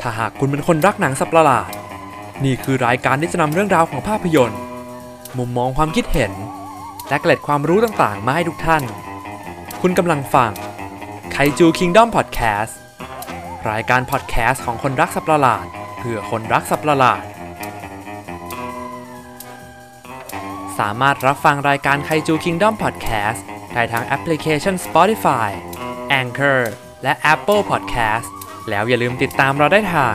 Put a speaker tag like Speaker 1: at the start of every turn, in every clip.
Speaker 1: ถ้าหากคุณเป็นคนรักหนังสัตว์ประหลาด นี่คือรายการที่จะนำเรื่องราวของภาพยนตร์ มุมมองความคิดเห็น และเกร็ดความรู้ต่างๆ มาให้ทุกท่าน คุณกำลังฟัง Kaiju Kingdom Podcast รายการพอดแคสต์ของคนรักสัตว์ประหลาดเพื่อคนรักสัตว์ประหลาด สามารถรับฟังรายการ Kaiju Kingdom Podcast ได้ทางแอปพลิเคชัน Spotify Anchor และ Apple Podcast แล้วอย่าลืมติดตามเราได้ทาง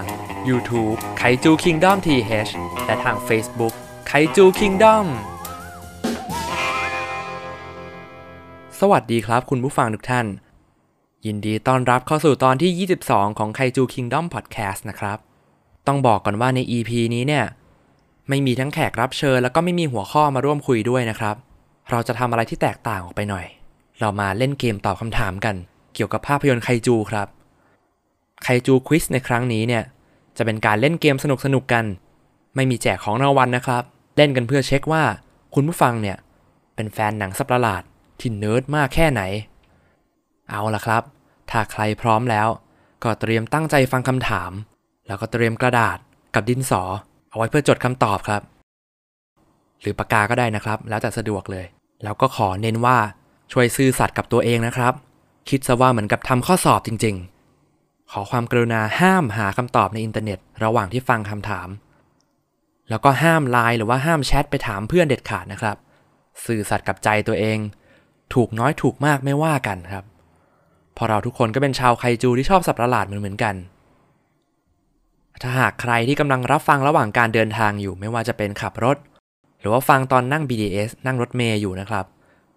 Speaker 1: YouTube ไคจู Kingdom TH และทาง Facebook ไคจู Kingdom สวัสดีครับคุณผู้ฟังทุกท่าน ยินดีต้อนรับเข้าสู่ตอนที่ 22 ของไคจู Kingdom Podcast นะครับ ต้องบอกก่อนว่าใน EP นี้เนี่ย ไม่มีทั้งแขกรับเชิญแล้วก็ไม่มีหัวข้อมาร่วมคุยด้วยนะครับ เราจะทำอะไรที่แตกต่างออกไปหน่อย เรามาเล่นเกมตอบคำถามกัน เกี่ยวกับภาพยนตร์ไคจูครับ ไคจูควิสในครั้งนี้เนี่ยจะเป็นการเล่นเกมสนุกสนุกกัน ไม่มีแจกของรางวัลนะครับ เล่นกันเพื่อเช็คว่าคุณผู้ฟังเนี่ยเป็นแฟนหนังสับประหลาดที่เนิร์ดมากแค่ไหน เอาล่ะครับ ถ้าใครพร้อมแล้ว ก็เตรียมตั้งใจฟังคำถาม แล้วก็เตรียมกระดาษกับดินสอ เอาไว้เพื่อจดคำตอบครับ หรือปากกาก็ได้นะครับ แล้วแต่สะดวกเลย แล้วก็ขอเน้นว่าช่วยซื่อสัตย์กับตัวเองนะครับ คิดซะว่าเหมือนกับทำข้อสอบจริง ๆ ขอความกรุณาห้ามหาคำตอบในอินเทอร์เน็ต ระหว่างที่ฟังคำถาม แล้วก็ห้ามไลน์หรือว่าห้ามแชทไปถามเพื่อนเด็ดขาดนะครับ สื่อสัตย์กับใจตัวเอง ถูกน้อยถูกมากไม่ว่ากันครับพราะเราทุกคนก็เป็นชาวไคจูที่ชอบสับประหลาดเหมือนเหมือนกัน ถ้าหากใครที่กำลังรับฟังระหว่างการเดินทางอยู่ไม่ว่าจะเป็นขับรถ หรือว่าฟังตอนนั่ง BTS นั่งรถเมล์อยู่นะครับ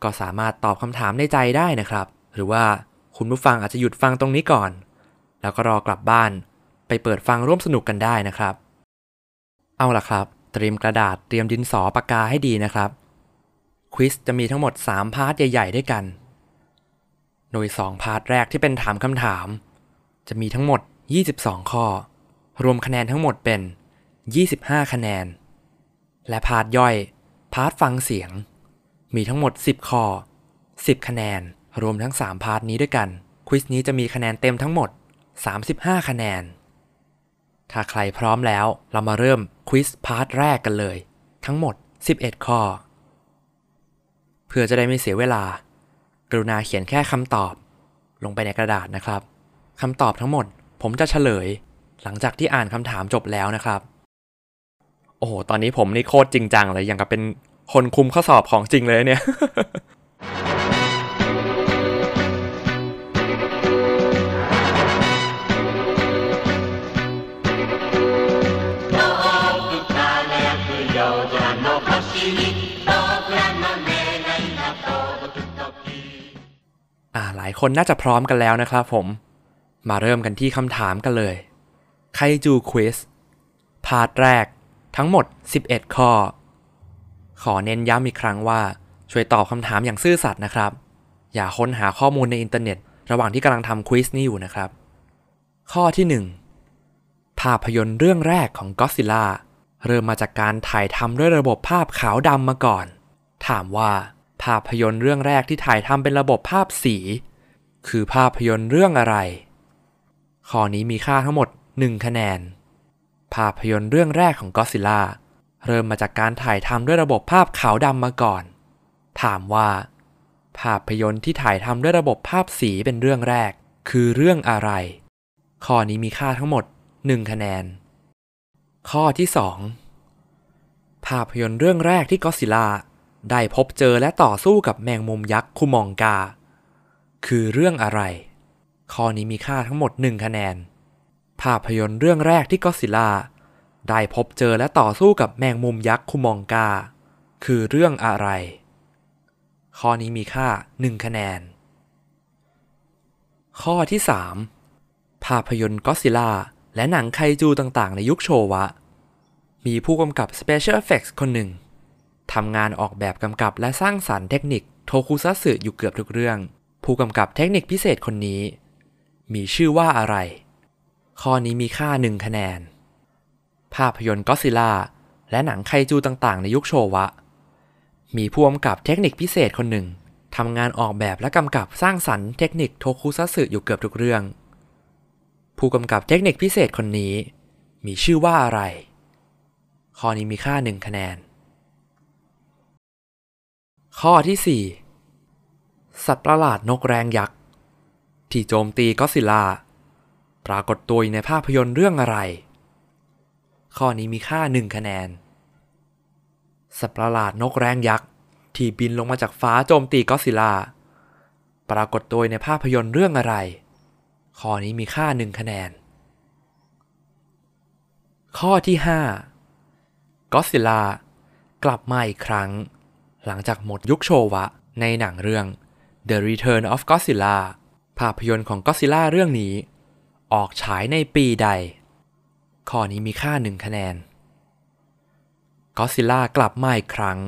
Speaker 1: ก็สามารถตอบคำถามในใจได้นะครับ หรือว่าคุณผู้ฟังอาจจะหยุดฟังตรงนี้ก่อน แล้วก็รอกลับบ้าน ไปเปิดฟังร่วมสนุกกันได้นะครับ เอาล่ะครับ เตรียมกระดาษเตรียมดินสอปากกาให้ดีนะครับ quiz จะมีทั้งหมด 3 part ใหญ่ ๆ ด้วยกัน โดย 2 part แรกที่เป็นถามคำถาม จะมีทั้งหมด 22 ข้อ รวมคะแนนทั้งหมดเป็น 25 คะแนน และ part ย่อย part ฟังเสียง มีทั้งหมด 10 ข้อ 10 คะแนน รวมทั้ง 3 part นี้ด้วยกัน quiz นี้จะมีคะแนนเต็มทั้งหมด 35 คะแนน ถ้าใครพร้อมแล้วเรามาเริ่ม quiz part แรกกันเลย ทั้งหมด 11 ข้อ เพื่อจะได้ไม่เสียเวลา กรุณาเขียนแค่คำตอบ ลงไปในกระดาษนะครับคำตอบทั้งหมด ผมจะเฉลย หลังจากที่อ่านคำถามจบแล้วนะครับ โอ้โห ตอนนี้ผมนี่โคตรจริงจังเลยอย่างกับเป็นคนคุมข้อสอบของจริงเลยเนี่ยหลายคนน่าจะพร้อมกันแล้วนะครับผม มาเริ่มกันที่คำถามกันเลยไคจู quiz part แรกทั้งหมด 11 ข้อ ขอเน้นย้ำอีกครั้งว่า ช่วยตอบคำถามอย่างซื่อสัตย์นะครับ อย่าค้นหาข้อมูลในอินเทอร์เน็ต ระหว่างที่กำลังทำ quiz นี้อยู่นะครับ ข้อที่ 1 ภาพยนตร์เรื่องแรกของก็อดซิล่าเริ่มมาจากการถ่ายทำด้วยระบบภาพขาวดำมาก่อน ถามว่าภาพยนตร์เรื่องแรกที่ถ่ายทำเป็นระบบภาพสี คือภาพยนตร์เรื่องอะไร ข้อนี้มีค่าทั้งหมด 1 คะแนน ภาพยนตร์เรื่องแรกของก็ซิล่าเริ่มมาจากการถ่ายทำด้วยระบบภาพขาวดำมาก่อน ถามว่า ภาพยนตร์ที่ถ่ายทำด้วยระบบภาพสีเป็นเรื่องแรก คือเรื่องอะไร ข้อนี้มีค่าทั้งหมด 1 คะแนน ข้อที่ 2 ภาพยนตร์เรื่องแรกที่ก็ซิล่าได้พบเจอและต่อสู้กับแมงมุมยักษ์คูมองกา คือเรื่องอะไร ข้อนี้มีค่าทั้งหมด 1 คะแนน ภาพยนตร์เรื่องแรกที่ก็ซิล่าได้พบเจอและต่อสู้กับแมงมุมยักษ์คูมองกา คือเรื่องอะไร ข้อนี้มีค่า 1 คะแนน ข้อที่ 3 ภาพยนตร์ก็ซิล่าและหนังไคจูต่างๆ ในยุคโชวะ มีผู้กำกับ Special Effects คนหนึ่งทำงานออกแบบกำกับและสร้างสรรค์เทคนิคโทคุซัสึอยู่เกือบทุกเรื่อง ผู้กำกับเทคนิคพิเศษคนนี้ มีชื่อว่าอะไร ข้อนี้มีค่า1คะแนน ภาพยนตร์ก็ซิล่าและหนังไคจูต่างๆ ในยุคโชวะ มีผู้กำกับเทคนิคพิเศษคนหนึ่งทำงานออกแบบและกำกับสร้างสรรค์เทคนิคโทคุซัตสึอยู่เกือบทุกเรื่อง ผู้กำกับเทคนิคพิเศษคนนี้ มีชื่อว่าอะไร ข้อนี้มีค่าหนึ่งคะแนน ข้อที่ 4 สัตว์ประหลาดนกแรงยักษ์ ที่โจมตีก็อสิล่าปรากฏตัวในภาพยนตร์เรื่องอะไร ข้อนี้มีค่าหนึ่งคะแนน สัตว์ประหลาดนกแรงยักษ์ ที่บินลงมาจากฟ้าโจมตีก็อสิล่าปรากฏตัวในภาพยนตร์เรื่องอะไร ข้อนี้มีค่าหนึ่งคะแนน ข้อที่5ก็อดซิลล่ากลับมาอีกครั้ง หลังจากหมดยุคโชวะในหนังเรื่อง The Return of Godzilla ภาพยนตร์ของก็อดซิล่าเรื่องนี้ ออกฉายในปีใด ข้อนี้มีค่าหนึ่งคะแนนก็อดซิลล่ากลับมาอีกครั้ง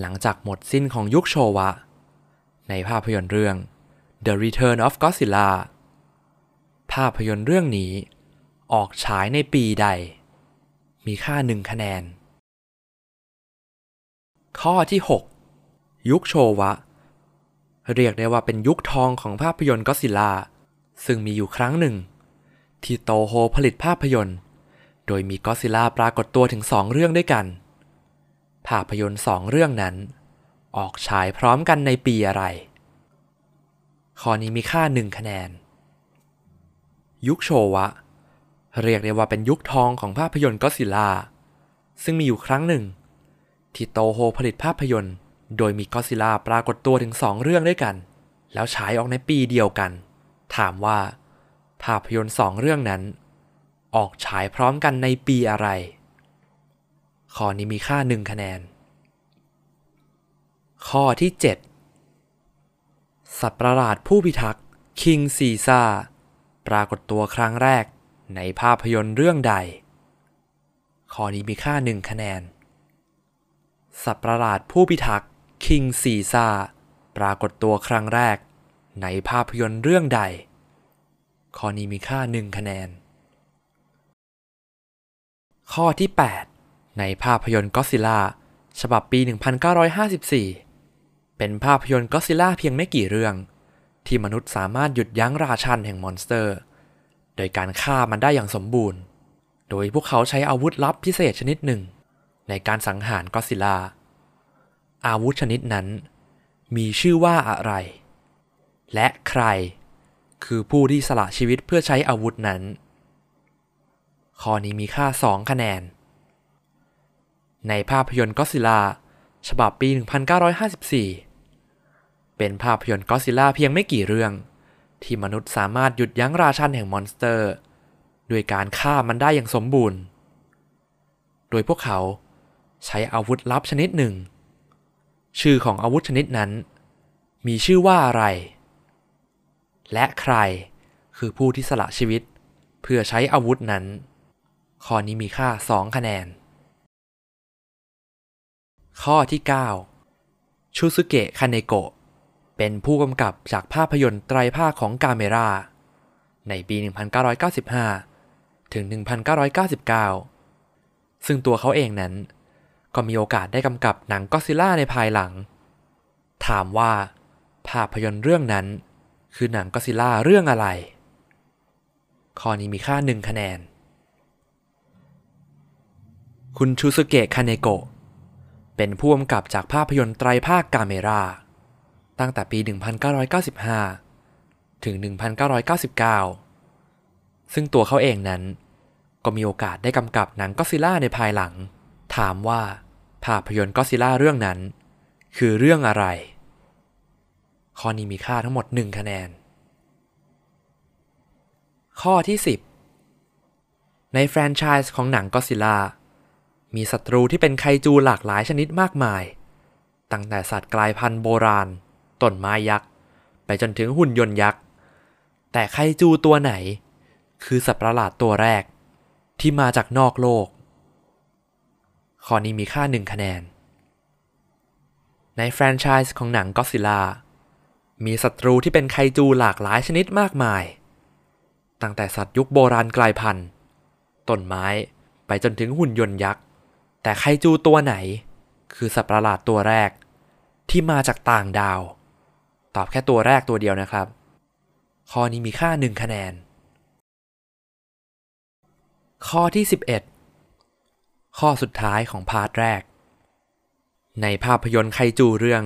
Speaker 1: หลังจากหมดสิ้นของยุคโชวะ ในภาพยนตร์เรื่อง The Return of Godzilla ภาพยนตร์เรื่องนี้ ออกฉายในปีใด มีค่าหนึ่งคะแนน ข้อที่ 6 ยุคโชวะ เรียกได้ว่าเป็นยุคทองของภาพยนตร์ก็ซิลล่าซึ่งมีอยู่ครั้งหนึ่ง ที่โตโฮผลิตภาพยนตร์ โดยมีก็อดซิล่าปรากฏตัวถึงสองเรื่องด้วยกัน ภาพยนตร์สองเรื่องนั้น ออกฉายพร้อมกันในปีอะไร ข้อนี้มีค่าหนึ่งคะแนน ยุคโชวะ เรียกได้ว่าเป็นยุคทองของภาพยนตร์ก็อดซิล่าซึ่งมีอยู่ครั้งหนึ่ง ที่โตโฮผลิตภาพยนตร์ โดยมีก็อดซิล่าปรากฏตัวถึงสองเรื่องด้วยกัน แล้วฉายออกในปีเดียวกัน ถามว่า ภาพยนตร์สองเรื่องนั้น ออกฉายพร้อมกันในปีอะไร ข้อนี้มีค่าหนึ่งคะแนน ข้อที่ 7 สัตว์ประหลาดผู้พิทักษ์คิงซีซ่าปรากฏตัวครั้งแรกในภาพยนตร์เรื่องใด ข้อนี้มีค่าหนึ่งคะแนน สัตว์ประหลาดผู้พิทักษ์ คิงซีซาปรากฏตัวครั้งแรก ในภาพยนตร์เรื่องใด ข้อนี้มีค่าหนึ่งคะแนน ข้อที่ 8 ในภาพยนตร์ก็อดซิล่าฉบับปี 1954 เป็นภาพยนตร์ก็อดซิล่าเพียงไม่กี่เรื่อง ที่มนุษย์สามารถหยุดยั้งราชันแห่ง monster โดยการฆ่ามันได้อย่างสมบูรณ์ โดยพวกเขาใช้อาวุธลับพิเศษชนิดหนึ่ง ในการสังหารก็อดซิล่า อาวุธชนิดนั้น มีชื่อว่าอะไร และใคร คือผู้ที่สละชีวิตเพื่อใช้อาวุธนั้น ข้อนี้มีค่า 2 คะแนน ในภาพยนตร์ก็ซิล่าฉบับปี 1954 เป็นภาพยนตร์ก็ซิลล่าเพียงไม่กี่เรื่อง ที่มนุษย์สามารถหยุดยั้งราชันแห่งมอนสเตอร์ด้วยการฆ่ามันได้อย่างสมบูรณ์ โดยพวกเขาใช้อาวุธลับชนิดหนึ่ง ชื่อของอาวุธชนิดนั้น มีชื่อว่าอะไร และใครคือผู้ที่สละชีวิต เพื่อใช้อาวุธนั้น ข้อนี้มีค่า 2 คะแนน ข้อที่ 9 ชูซุเกะคาเนโกะเป็นผู้กำกับจากภาพยนตร์ไตรภาคของกาเมรา ในปี 1995 ถึง 1999 ซึ่งตัวเขาเองนั้น ก็มีโอกาสได้กำกับหนังก็อดซิล่าในภายหลัง ถามว่า ภาพยนตร์เรื่องนั้น คือหนังก็อดซิล่าเรื่องอะไร ข้อนี้มีค่า1คะแนน คุณชูซุเกะคาเนโกะเป็นผู้กำกับจากภาพยนตร์ไตรภาคกาเมราตั้งแต่ปี 1995 ถึง 1999 ซึ่งตัวเขาเองนั้น ก็มีโอกาสได้กำกับหนังก็อดซิล่าในภายหลัง ถามว่า ภาพยนตร์ก็อดซิล่าเรื่องนั้น คือเรื่องอะไร ข้อนี้มีค่าทั้งหมด 1 คะแนน ข้อที่ 10 ในแฟรนไชส์ของหนังก็อดซิล่ามีศัตรูที่เป็นไคจูหลากหลายชนิดมากมาย ตั้งแต่สัตว์กลายพันธุ์โบราณต้นไม้ยักษ์ ไปจนถึงหุ่นยนต์ยักษ์ แต่ไคจูตัวไหน คือสัตว์ประหลาดตัวแรก ที่มาจากนอกโลก ข้อนี้มีค่า 1 คะแนน ในแฟรนไชส์ของหนังก็ซิลล่ามีศัตรูที่เป็นไคจูหลากหลายชนิดมากมาย ตั้งแต่สัตว์ยุคโบราณกลายพันธุ์ต้นไม้ไปจนถึงหุ่นยนต์ยักษ์ แต่ไคจูตัวไหน คือสัตว์ประหลาดตัวแรก ที่มาจากต่างดาว ตอบแค่ตัวแรกตัวเดียวนะครับ ข้อนี้มีค่า 1 คะแนน ข้อที่ 11 ข้อสุดท้ายของพาร์ทแรก ในภาพยนตร์ไคจูเรื่อง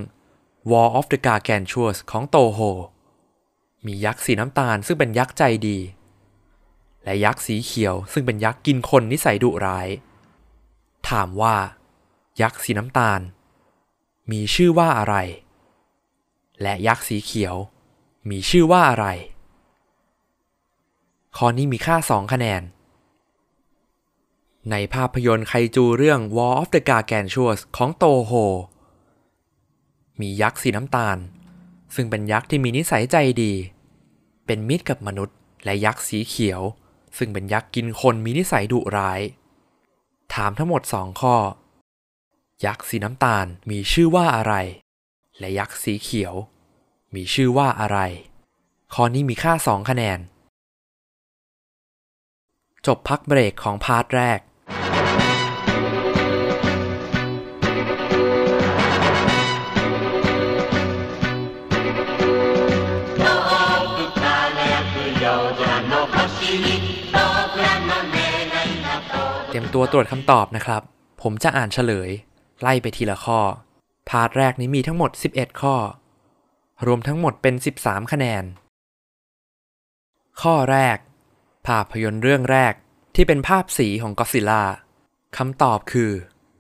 Speaker 1: War of the Gargantuars ของโตโฮ มียักษ์สีน้ำตาลซึ่งเป็นยักษ์ใจดี และยักษ์สีเขียวซึ่งเป็นยักษ์กินคนนิสัยดุร้าย ถามว่า ยักษ์สีน้ำตาล มีชื่อว่าอะไร และยักษ์สีเขียว มีชื่อว่าอะไร ข้อนี้มีค่า 2 คะแนน ในภาพยนตร์ไคจูเรื่อง War of the Gargantuas ของโตโฮ มียักษ์สีน้ำตาล ซึ่งเป็นยักษ์ที่มีนิสัยใจดี เป็นมิตรกับมนุษย์ และยักษ์สีเขียว ซึ่งเป็นยักษ์กินคนมีนิสัยดุร้าย ถามทั้งหมด2ข้อ ยักษ์สีน้ำตาลมีชื่อว่าอะไร และยักษ์สีเขียว มีชื่อว่าอะไร ข้อนี้มีค่า2คะแนน จบพักเบรกของ part แรก ตัวตรวจคำตอบนะครับ ผมจะอ่านเฉลย ไล่ไปทีละข้อ part แรกนี้มีทั้งหมด 11 ข้อ รวมทั้งหมดเป็น 13 คะแนน ข้อแรก ภาพยนตร์เรื่องแรกที่เป็นภาพสีของก็ซิล่าคำตอบคือ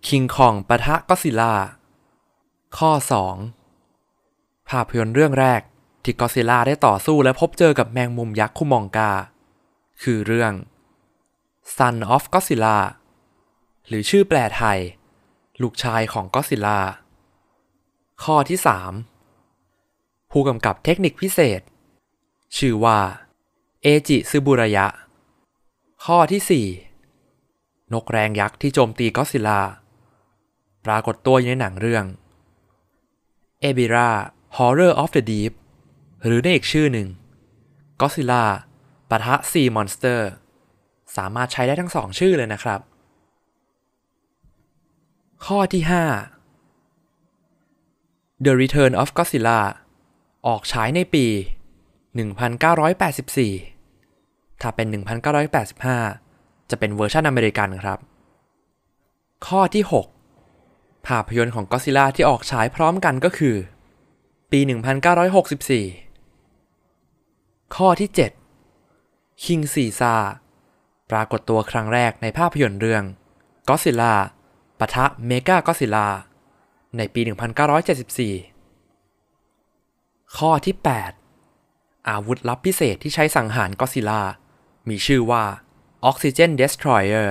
Speaker 1: คิงคองปะทะก็ซิล่าข้อ 2 ภาพยนตร์เรื่องแรกที่ก็ซิล่าได้ต่อสู้และพบเจอกับแมงมุมยักษ์คุมองกา คือเรื่อง Son of Godzilla หรือชื่อแปลไทย ลูกชายของก็ซิล่า ข้อที่ 3 ผู้กำกับเทคนิคพิเศษ ชื่อว่าเอจิ สึบุรายะ ข้อที่ 4 นกแร้งยักษ์ที่โจมตีก็อดซิล่า ปรากฏตัวอยู่ในหนังเรื่อง e b i r a Horror of the Deep หรือในอีกชื่อหนึ่งก็อดซิล่าปะทะ Sea Monster สามารถใช้ได้ทั้งสองชื่อเลยนะครับ ข้อที่ 5 The Return of Godzilla ออกฉายในปี 1984 ถ้าเป็น 1985 จะเป็นเวอร์ชันอเมริกันครับ ข้อที่ 6 ภาพยนตร์ของก็อดซิล่าที่ออกฉายพร้อมกันก็คือ ปี 1964 ข้อที่ 7 คิงซีซา ปรากฏตัวครั้งแรกในภาพยนตร์เรื่องก็ซิล่าปะทะเมกาก็ซิล่าในปี 1974 ข้อที่ 8 อาวุธลับพิเศษที่ใช้สังหารก็ซิล่ามีชื่อว่า Oxygen Destroyer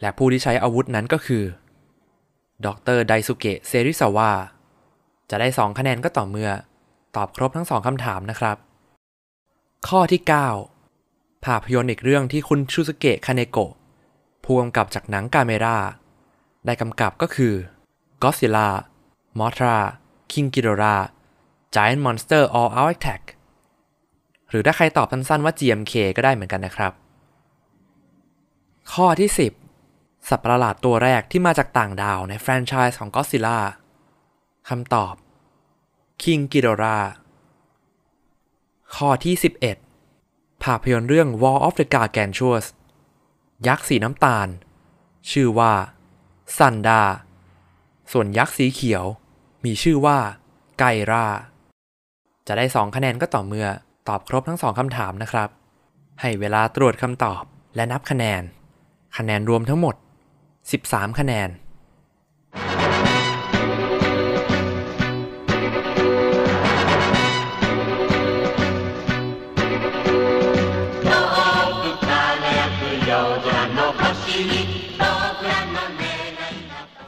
Speaker 1: และผู้ที่ใช้อาวุธนั้นก็คือ ดรไดสุเกะเซริซาวะจะได้ 2 คะแนนก็ต่อเมื่อ ตอบครบทั้ง 2คำถามนะครับ ข้อที่ 9 ภาพยนตร์อีกเรื่องที่คุณชูสเกะคาเนโกะผู้กำกับจากหนังกาเมราได้กำกับก็คือ Godzilla Mothra King Ghidorah Giant Monster All Out Attack หรือถ้าใครตอบสั้นๆว่า GMK ก็ได้เหมือนกันนะครับ ข้อที่ 10 สัตว์ประหลาดตัวแรกที่มาจากต่างดาวในแฟรนไชส์ของ Godzilla คำตอบ King Ghidorah ข้อที่ 11 ภาพยนตร์เรื่อง War of the Gargantuas ยักษ์สีน้ำตาล ชื่อว่าซันดา ส่วนยักษ์สีเขียว มีชื่อว่า ไกรา จะได้ 2 คะแนนก็ต่อเมื่อ ตอบครบทั้ง2คำถามนะครับ ให้เวลาตรวจคำตอบและนับคะแนน คะแนนรวมทั้งหมด 13 คะแนน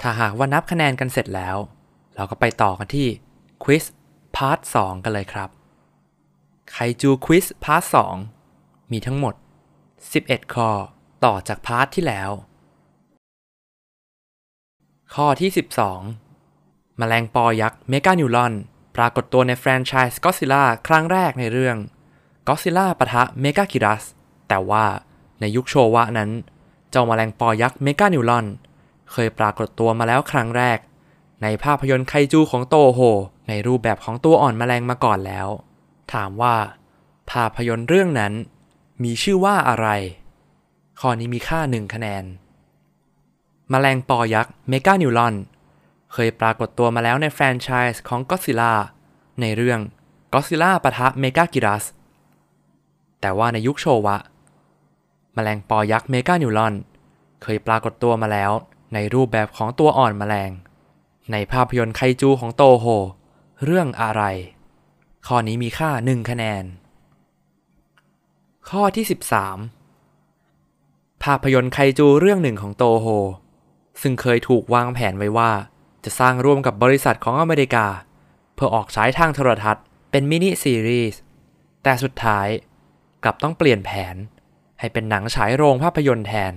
Speaker 1: ถ้าหากว่านับคะแนนกันเสร็จแล้ว เราก็ไปต่อกันที่ quiz part 2กันเลยครับไคจู quiz part 2มีทั้งหมด 11 ข้อต่อจาก part ที่แล้ว ข้อที่ 12 แมลงปอยักษ์เมกานิวลอน ปรากฏตัวในแฟรนไชส์ก็อดซิล่าครั้งแรกในเรื่องก็อดซิล่าปะทะเมกากิรัส แต่ว่าในยุคโชวะนั้น เจ้าแมลงปอยักษ์เมกานิวลอน เคยปรากฏตัวมาแล้วครั้งแรก ในภาพยนตร์ไคจูของโตโฮ ในรูปแบบของตัวอ่อนแมลงมาก่อนแล้ว ถามว่า ภาพยนตร์เรื่องนั้น มีชื่อว่าอะไร ข้อนี้มีค่า1คะแนนแมลงปอยักษ์เมกานิวลอน เคยปรากฏตัวมาแล้วในแฟรนไชส์ของก็อดซิล่าในเรื่องก็อดซิล่าปะทะเมกากิรัส แต่ว่าในยุคโชวะมแมลงปอยักษ์เมกานิวลอน เคยปรากฏตัวมาแล้ว ในรูปแบบของตัวอ่อนแมลง ในภาพยนตร์ไคจูของโตโฮ เรื่องอะไร ข้อนี้มีค่า 1 คะแนน ข้อที่ 13 ภาพยนตร์ไคจูเรื่องหนึ่งของโตโฮ ซึ่งเคยถูกวางแผนไว้ว่า จะสร้างร่วมกับบริษัทของอเมริกา เพื่อออกฉายทางโทรทัศน์เป็นมินิซีรีส์แต่สุดท้ายกลับต้องเปลี่ยนแผนให้เป็นหนังฉายโรงภาพยนตร์แทน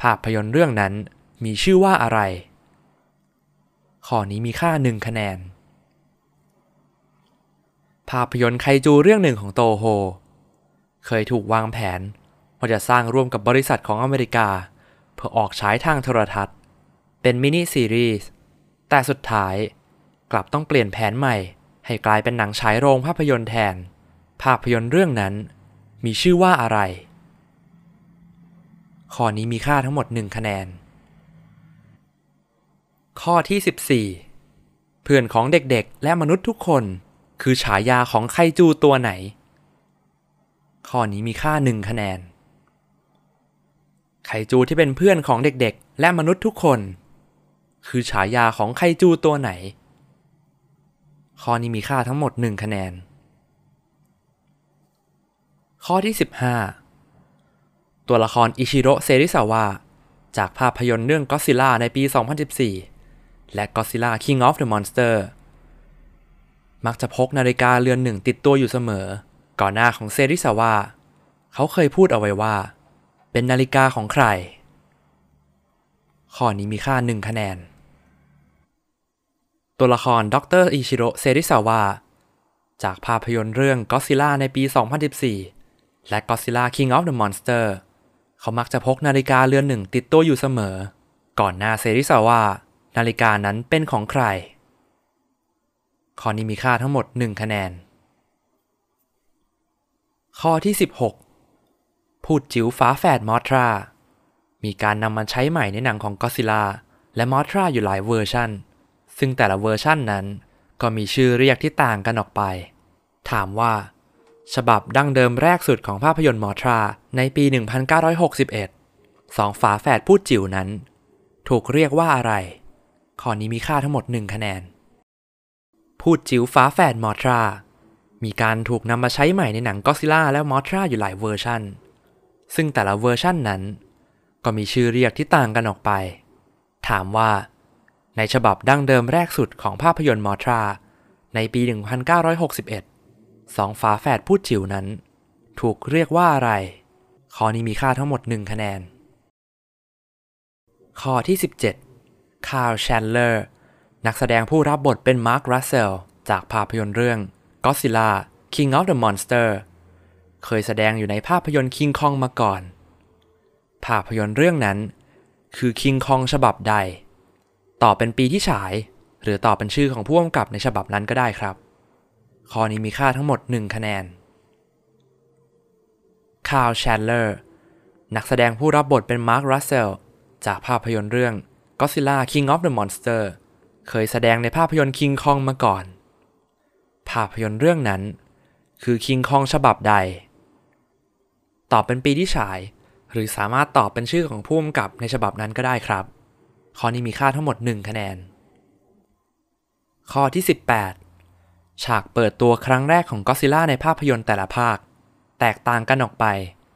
Speaker 1: ภาพยนตร์เรื่องนั้นมีชื่อว่าอะไร ข้อนี้มีค่า1คะแนน ภาพยนตร์ไคจูเรื่องหนึ่งของโตโฮ เคยถูกวางแผนว่าจะสร้างร่วมกับบริษัทของอเมริกา เพื่อออกฉายทางโทรทัศน์ เป็นมินิซีรีส์ แต่สุดท้ายกลับต้องเปลี่ยนแผนใหม่ ให้กลายเป็นหนังฉายโรงภาพยนตร์แทน ภาพยนตร์เรื่องนั้นมีชื่อว่าอะไร ข้อนี้มีค่าทั้งหมด 1 คะแนน ข้อที่ 14 เพื่อนของเด็กๆ และมนุษย์ทุกคน คือฉายาของไคจูตัวไหน ข้อนี้มีค่า 1 คะแนน ไคจูที่เป็นเพื่อนของเด็กๆ และมนุษย์ทุกคน คือฉายาของไคจูตัวไหน ข้อนี้มีค่าทั้งหมด 1 คะแนน ข้อที่ 15 ตัวละครอิชิโร่เซริซาวะจากภาพยนตร์เรื่องก็ซิล่าในปี 2014 และก็ซิล่า King of the Monster มักจะพกนาฬิกาเรือนหนึ่งติดตัวอยู่เสมอ ก่อนหน้าของเซริซาวะเขาเคยพูดเอาไว้ว่า เป็นนาฬิกาของใคร ข้อนี้มีค่า1คะแนน ตัวละครดรอิชิโร่เซริซาวะจากภาพยนตร์เรื่องก็ซิล่าในปี 2014 และ Godzilla King of the Monster เขามักจะพกนาฬิกาเรือนหนึ่งติดตัวอยู่เสมอ ก่อนหน้าเซริซาว่า นาฬิกานั้นเป็นของใคร ข้อนี้มีค่าทั้งหมด 1 คะแนน ข้อที่ 16 ภูตจิ๋วฝาแฝดมอทรา มีการนำมาใช้ใหม่ในหนังของก็อดซิล่าและมอทราอยู่หลายเวอร์ชันซึ่งแต่ละเวอร์ชันนั้นก็มีชื่อเรียกที่ต่างกันออกไป ถามว่า ฉบับดั้งเดิมแรกสุดของภาพยนตร์มอทรา ในปี 1961 สองฝาแฝดภูตจิ๋วนั้น ถูกเรียกว่าอะไร ข้อนี้มีค่าทั้งหมด 1 คะแนน ภูตจิ๋วฝาแฝดมอทรา มีการถูกนำมาใช้ใหม่ในหนังก็อดซิล่าและมอทราอยู่หลายเวอร์ชันซึ่งแต่ละเวอร์ชันนั้น ก็มีชื่อเรียกที่ต่างกันออกไป ถามว่า ในฉบับดั้งเดิมแรกสุดของภาพยนตร์มอทรา ในปี 1961 สองฝาแฝดภูตจิ๋วนั้น ถูกเรียกว่าอะไร ข้อนี้มีค่าทั้งหมด 1 คะแนน ข้อที่ 17 คาร์ลแชนเลอร์ นักแสดงผู้รับบทเป็นมาร์ครัสเซลจากภาพยนตร์เรื่อง Godzilla King of the Monster เคยแสดงอยู่ในภาพยนตร์ King Kong มาก่อน ภาพยนตร์เรื่องนั้น คือ King Kong ฉบับใด ต่อเป็นปีที่ฉาย หรือต่อเป็นชื่อของผู้กำกับในฉบับนั้นก็ได้ครับ ข้อนี้มีค่าทั้งหมด 1 คะแนนคายล์แชนด์เลอร์นักแสดงผู้รับบทเป็นมาร์ครัสเซลล์จากภาพยนตร์เรื่อง Godzilla King of the Monster เคยแสดงในภาพยนตร์ King Kong มาก่อน ภาพยนตร์เรื่องนั้น คือ King Kong ฉบับใด ตอบเป็นปีที่ฉาย หรือสามารถตอบเป็นชื่อของผู้กำกับในฉบับนั้นก็ได้ครับ ข้อนี้มีค่าทั้งหมด 1 คะแนน ข้อที่ 18 ฉากเปิดตัวครั้งแรกของก็ซิล่าในภาพยนตร์แต่ละภาค แตกต่างกันออกไป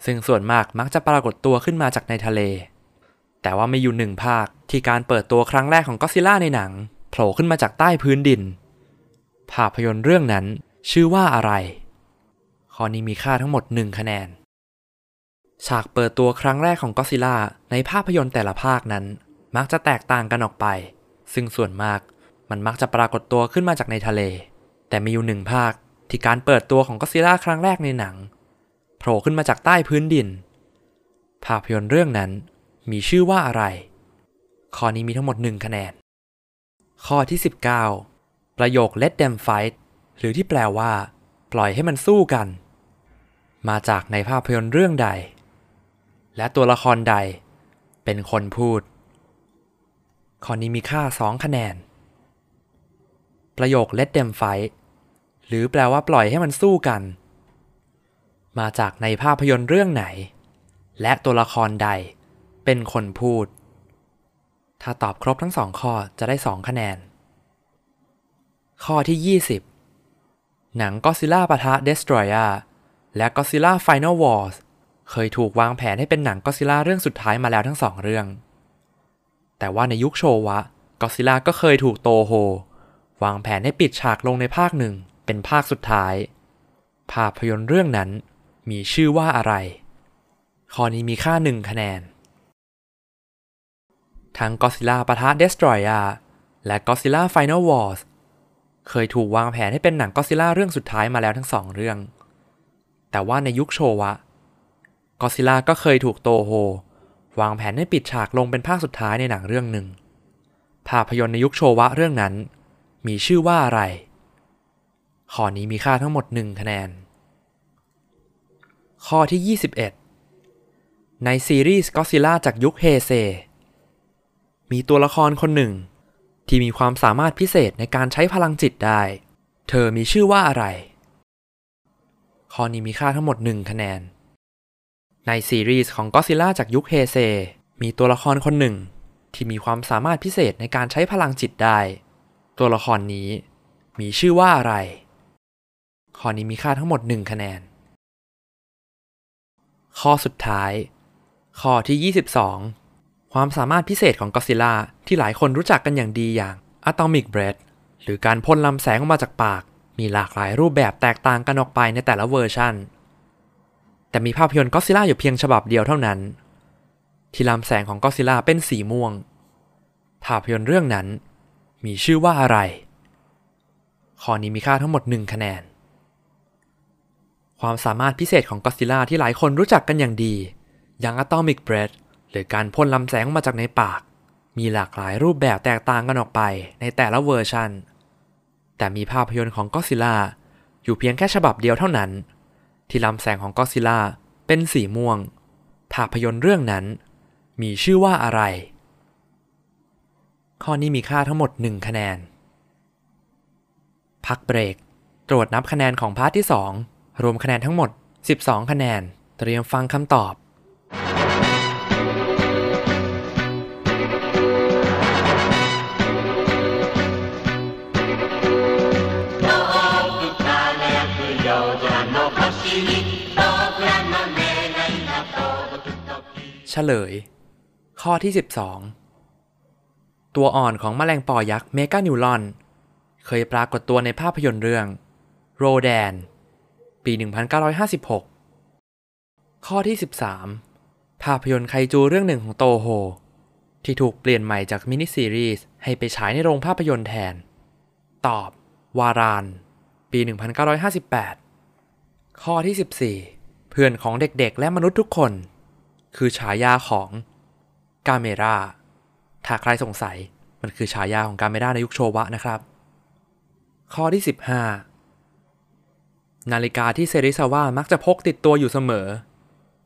Speaker 1: ซึ่งส่วนมากมักจะปรากฏตัวขึ้นมาจากในทะเล แต่ว่าไม่อยู่หนึ่งภาคที่การเปิดตัวครั้งแรกของก็ซิล่าในหนังโผล่ขึ้นมาจากใต้พื้นดิน ภาพยนตร์เรื่องนั้นชื่อว่าอะไรข้อนี้มีค่าทั้งหมด 1 คะแนน ฉากเปิดตัวครั้งแรกของก็ซิล่าในภาพยนตร์แต่ละภาคนั้น มักจะแตกต่างกันออกไป ซึ่งส่วนมากมันมักจะปรากฏตัวขึ้นมาจากในทะเล แต่มีอยู่หนึ่งภาคที่การเปิดตัวของก็ซิล่าครั้งแรกในหนังโผล่ขึ้นมาจากใต้พื้นดิน ภาพยนตร์เรื่องนั้นมีชื่อว่าอะไร ข้อนี้มีทั้งหมด 1 คะแนน ข้อที่ 19 ประโยค let them fight หรือที่แปลว่า ปล่อยให้มันสู้กัน มาจากในภาพยนตร์เรื่องใด และตัวละครใด เป็นคนพูด ข้อนี้มีค่า 2 คะแนน ประโยค let them fight หรือแปลว่าปล่อยให้มันสู้กัน มาจากในภาพยนตร์เรื่องไหน และตัวละครใด เป็นคนพูด ถ้าตอบครบทั้งสองข้อจะได้2คะแนน ข้อที่ 20 หนัง Godzilla ปะทะ Destroyer และ Godzilla Final Wars เคยถูกวางแผนให้เป็นหนัง Godzilla เรื่องสุดท้ายมาแล้วทั้งสองเรื่อง แต่ว่าในยุคโชวะ Godzilla ก็เคยถูกโตโฮวางแผนให้ปิดฉากลงในภาคหนึ่ง เป็นภาคสุดท้าย ภาพยนตร์เรื่องนั้นมีชื่อว่าอะไร ข้อนี้มีค่า1คะแนน ทั้ง Godzilla ปะทะ Destroyer และ Godzilla Final Wars เคยถูกวางแผนให้เป็นหนัง Godzilla เรื่องสุดท้ายมาแล้วทั้งสองเรื่อง แต่ว่าในยุคโชวะ Godzilla ก็เคยถูกโตโฮวางแผนให้ปิดฉากลงเป็นภาคสุดท้ายในหนังเรื่องหนึ่ง ภาพยนตร์ในยุคโชวะเรื่องนั้น มีชื่อว่าอะไร ข้อนี้มีค่าทั้งหมด 1 คะแนน ข้อที่ 21 ในซีรีส์ Godzilla จากยุคเฮเซ มีตัวละครคนหนึ่ง ที่มีความสามารถพิเศษในการใช้พลังจิตได้ เธอมีชื่อว่าอะไร ข้อนี้มีค่าทั้งหมด 1 คะแนน ในซีรีส์ของ Godzilla จากยุคเฮเซ มีตัวละครคนหนึ่ง ที่มีความสามารถพิเศษในการใช้พลังจิตได้ ตัวละครนี้มีชื่อว่าอะไร ข้อนี้มีค่าทั้งหมด 1 คะแนน ข้อสุดท้าย ข้อที่ 22 ความสามารถพิเศษของก็ซิล่าที่หลายคนรู้จักกันอย่างดีอย่าง Atomic Breath หรือการพ่นลำแสงออกมาจากปาก มีหลากหลายรูปแบบแตกต่างกันออกไปในแต่ละเวอร์ชันแต่มีภาพยนตร์ก็ซิล่าอยู่เพียงฉบับเดียวเท่านั้น ที่ลำแสงของก็ซิล่าเป็นสีม่วง ภาพยนตร์เรื่องนั้น มีชื่อว่าอะไรข้อนี้มีค่าทั้งหมด 1 คะแนน ความสามารถพิเศษของก็ซิล่าที่หลายคนรู้จักกันอย่างดี อย่าง Atomic Breath หรือการพ่นลำแสงมาจากในปาก มีหลากหลายรูปแบบแตกต่างกันออกไปในแต่ละเวอร์ชัน แต่มีภาพยนตร์ของก็ซิล่าอยู่เพียงแค่ฉบับเดียวเท่านั้น ที่ลำแสงของก็ซิล่าเป็นสีม่วง ภาพยนตร์เรื่องนั้น มีชื่อว่าอะไร ข้อนี้มีค่าทั้งหมด 1 คะแนน พักเบรก ตรวจนับคะแนนของ part ที่ 2 รวมคะแนนทั้งหมด 12 คะแนน เตรียมฟังคำตอบ เฉลย ข้อที่ 12 ตัวอ่อนของแมลงปอยักษ์เมกานูลอน เคยปรากฏตัวในภาพยนตร์เรื่องโรแดน ปี 1956 ข้อที่ 13 ภาพยนตร์ไคจูเรื่องหนึ่งของโตโฮ ที่ถูกเปลี่ยนใหม่จากมินิซีรีส์ให้ไปฉายในโรงภาพยนตร์แทน ตอบ วาราน ปี 1958 ข้อที่ 14 เพื่อนของเด็กๆ และมนุษย์ทุกคน คือฉายาของกาเมราถ้าใครสงสัยมันคือฉายาของกาเมราในยุคโชวะนะครับ ข้อที่ 15 นาฬิกาที่เซริซาวะมักจะพกติดตัวอยู่เสมอ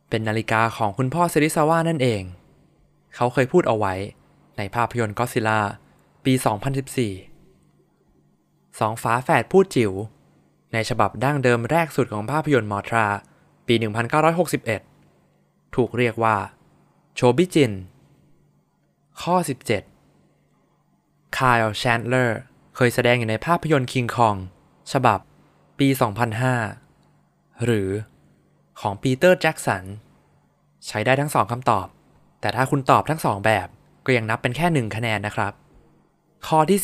Speaker 1: เป็นนาฬิกาของคุณพ่อเซริซาวะนั่นเอง เขาเคยพูดเอาไว้ในภาพยนตร์ก็ซิล่าปี 2014 สองฝาแฝดพูดจิ๋วในฉบับดั้งเดิมแรกสุดของภาพยนตร์มอทรา ปี 1961 ถูกเรียกว่า โชบิจิน ข้อ 17 คายล์แชนด์เลอร์เคยแสดงอยู่ในภาพยนตร์คิงคอง ฉบับ ปี 2005 หรือของปีเตอร์แจ็กสันใช้ได้ทั้งสองคำตอบ แต่ถ้าคุณตอบทั้งสองแบบก็ยังนับเป็นแค่หนึ่งคะแนนนะครับ ข้อที่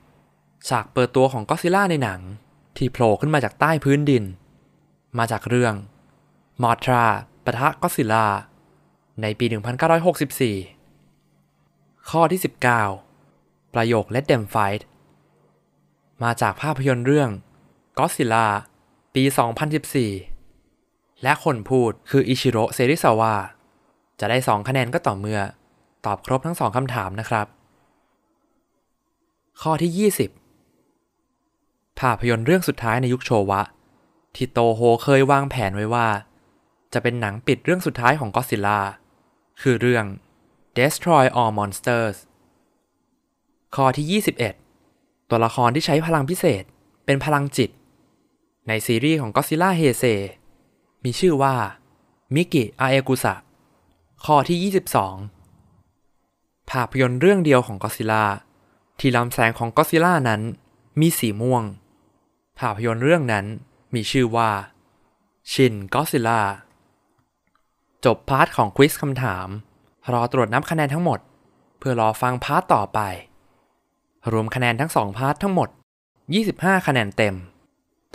Speaker 1: 18 ฉากเปิดตัวของก็อดซิล่าในหนัง ที่โผล่ขึ้นมาจากใต้พื้นดิน มาจากเรื่องมอทราปะทะก็ซิล่าในปี 1964 ข้อที่ 19 ประโยค Let them fight มาจากภาพยนตร์เรื่อง Godzilla ปี 2014 และคนพูดคืออิชิโร่เซริซาวะจะได้ 2 คะแนนก็ต่อเมื่อ ตอบครบทั้ง 2คำถามนะครับ ข้อที่ 20 ภาพยนตร์เรื่องสุดท้ายในยุคโชวะ ที่โตโฮเคยวางแผนไว้ว่า จะเป็นหนังปิดเรื่องสุดท้ายของก็ซิล่าคือเรื่อง Destroy All Monsters ข้อที่ 21 ตัวละครที่ใช้พลังพิเศษเป็นพลังจิต ในซีรีส์ของก็ซิล่าเฮเซมีชื่อว่ามิกิอาเอกุสะข้อที่ 22 ภาพยนตร์เรื่องเดียวของก็อดซิล่าที่ลำแสงของก็อดซิล่านั้นมีสีม่วง ภาพยนตร์เรื่องนั้นมีชื่อว่าชินก็อดซิล่าจบ part ของ quiz คำถาม รอตรวจนับคะแนนทั้งหมด เพื่อรอฟัง part ต่อไป รวมคะแนนทั้งสอง part ทั้งหมด 25 คะแนนเต็ม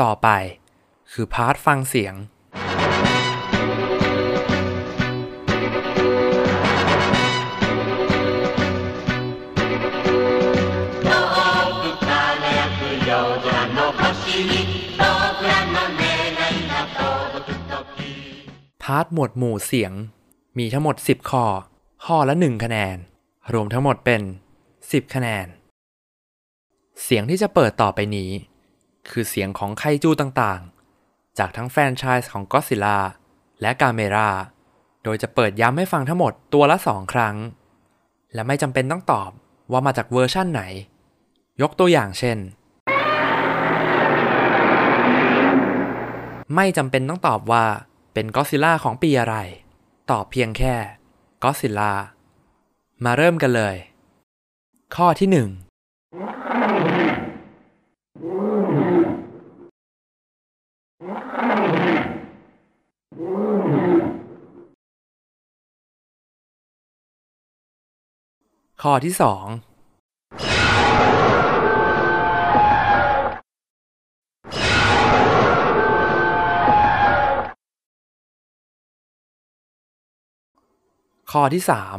Speaker 1: ต่อไป คือ part ฟังเสียง part หมวดหมู่เสียง มีทั้งหมด 10 ข้อ ข้อละ 1 คะแนน รวมทั้งหมดเป็น 10 คะแนน เสียงที่จะเปิดต่อไปนี้ คือเสียงของไคจูต่างๆ จากทั้งแฟรนไชส์ของก็อดซิล่าและกาเมราโดยจะเปิดย้ำให้ฟังทั้งหมดตัวละสองครั้ง และไม่จำเป็นต้องตอบว่ามาจากเวอร์ชั่นไหน ยกตัวอย่างเช่น ไม่จำเป็นต้องตอบว่าเป็นก็ซิล่าของปีอะไร ตอบเพียงแค่ก็ซิล่ามาเริ่มกันเลย ข้อที่ 1 ข้อที่สองข้อที่สาม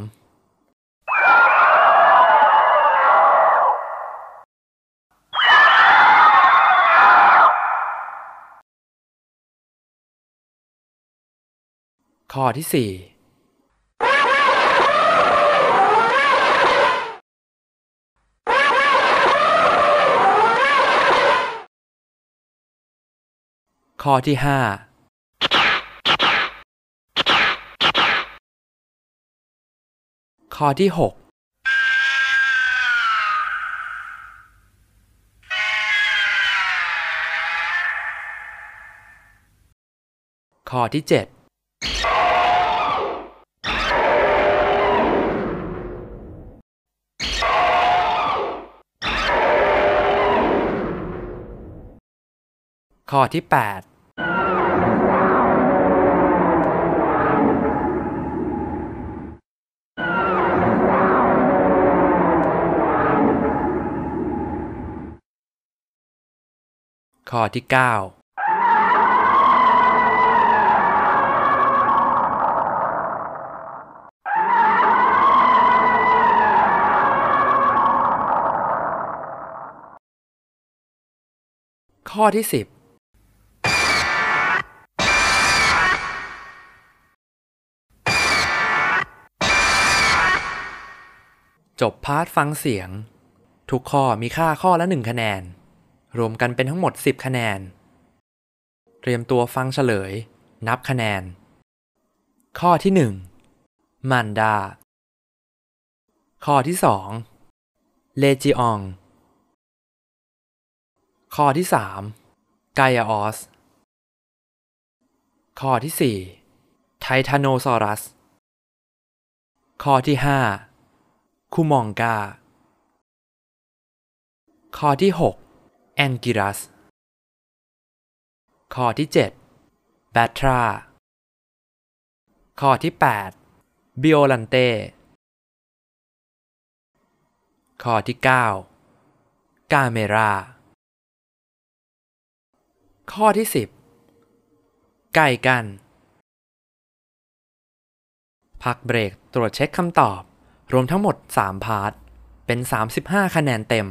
Speaker 1: ข้อที่สี่ ข้อที่ห้าข้อที่หกข้อที่เจ็ดข้อที่แปด ข้อที่เก้าข้อที่สิบจบพาร์ทฟังเสียง ทุกข้อมีค่าข้อละ1คะแนน รวมกันเป็นทั้งหมด 10 คะแนน เตรียมตัวฟังเฉลย นับคะแนน ข้อที่ 1 มันดา ข้อที่ 2 เลจิอองข้อที่ 3 ไกอาออส ข้อที่ 4 ไททานโนซอรัส ข้อที่ 5คูมองกา ข้อที่ 6 แอนกิรัส ข้อที่ 7 แบทรา ข้อที่ 8 บิโอลันเต้ข้อที่ 9 กาเมรา ข้อที่ 10 ไก่กัน พักเบรกตรวจเช็คคำตอบ รวมทั้งหมด 3 พาร์ท เป็น 35 คะแนนเต็ม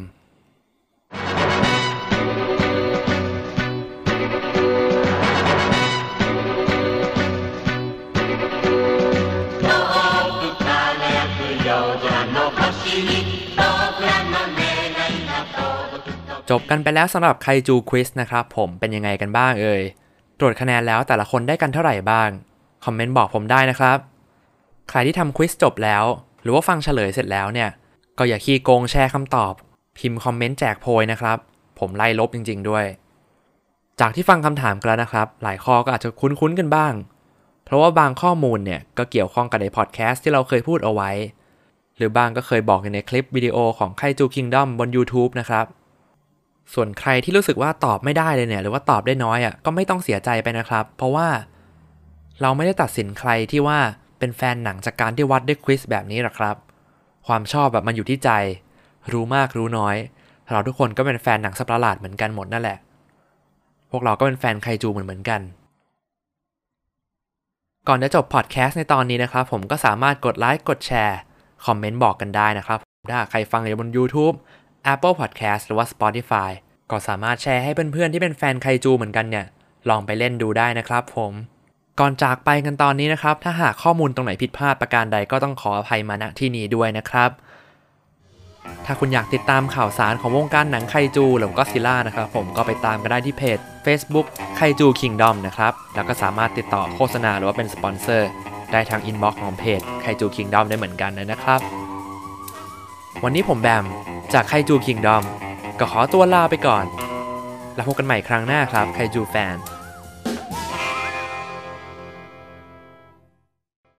Speaker 1: จบกันไปแล้วสำหรับไคจูควิสนะครับผมเป็นยังไงกันบ้างเอ่ยตรวจคะแนนแล้วแต่ละคนได้กันเท่าไหร่บ้าง คอมเมนต์บอกผมได้นะครับ ใครที่ทำควิสจบแล้ว หรือว่าฟังเฉลยเสร็จแล้วเนี่ย ก็อย่าขี้โกงแชร์คำตอบ พิมพ์คอมเมนต์แจกโพยนะครับ ผมไล่ลบจริง ๆ ด้วย จากที่ฟังคำถามกันแล้วนะครับ หลายข้อก็อาจจะคุ้นๆกันบ้าง เพราะว่าบางข้อมูลเนี่ยก็เกี่ยวข้องกับในพอดแคสต์ที่เราเคยพูดเอาไว้ หรือบางก็เคยบอกอยู่ในคลิปวิดีโอของไคจูคิงดอมบน YouTube นะครับ ส่วนใครที่รู้สึกว่าตอบไม่ได้เลยเนี่ย หรือว่าตอบได้น้อยอะก็ไม่ต้องเสียใจไปนะครับ เพราะว่าเราไม่ได้ตัดสินใครที่ว่าเป็นแฟนหนังจากการที่วัดด้วยควิสแบบนี้หรอกครับ ความชอบแบบมันอยู่ที่ใจ รู้มากรู้น้อย เราทุกคนก็เป็นแฟนหนังสัประหลาดเหมือนกันหมดนั่นแหละ พวกเราก็เป็นแฟนไคจูเหมือนเหมือนกัน ก่อนจะจบพอดแคสต์ในตอนนี้นะครับ ผมก็สามารถกดไลค์กดแชร์คอมเมนต์บอกกันได้นะครับถ้าใครฟังอยู่บน YouTube Apple Podcast หรือว่า Spotify ก็สามารถแชร์ให้เพื่อนๆที่เป็นแฟนไคจูเหมือนกันเนี่ย ลองไปเล่นดูได้นะครับผม ก่อนจากไปกันตอนนี้นะครับ ถ้าหากข้อมูลตรงไหนผิดพลาดประการใดก็ต้องขออภัยมาณที่นี้ด้วยนะครับถ้าคุณอยากติดตามข่าวสารของวงการหนังไคจูหรือก็ซิล่านะครับผมก็ไปตามกันได้ที่เพจ Facebook ไคจูคิงดอมนะครับ แล้วก็สามารถติดต่อโฆษณาหรือว่าเป็นสปอนเซอร์ ได้ทาง inbox ของเพจไคจูคิงดอมได้เหมือนกันเลยนะครับ วันนี้ผมแบม จากไคจูคิงดอม ก็ขอตัวลาไปก่อน แล้วพบกันใหม่ครั้งหน้าครับไคจูแฟน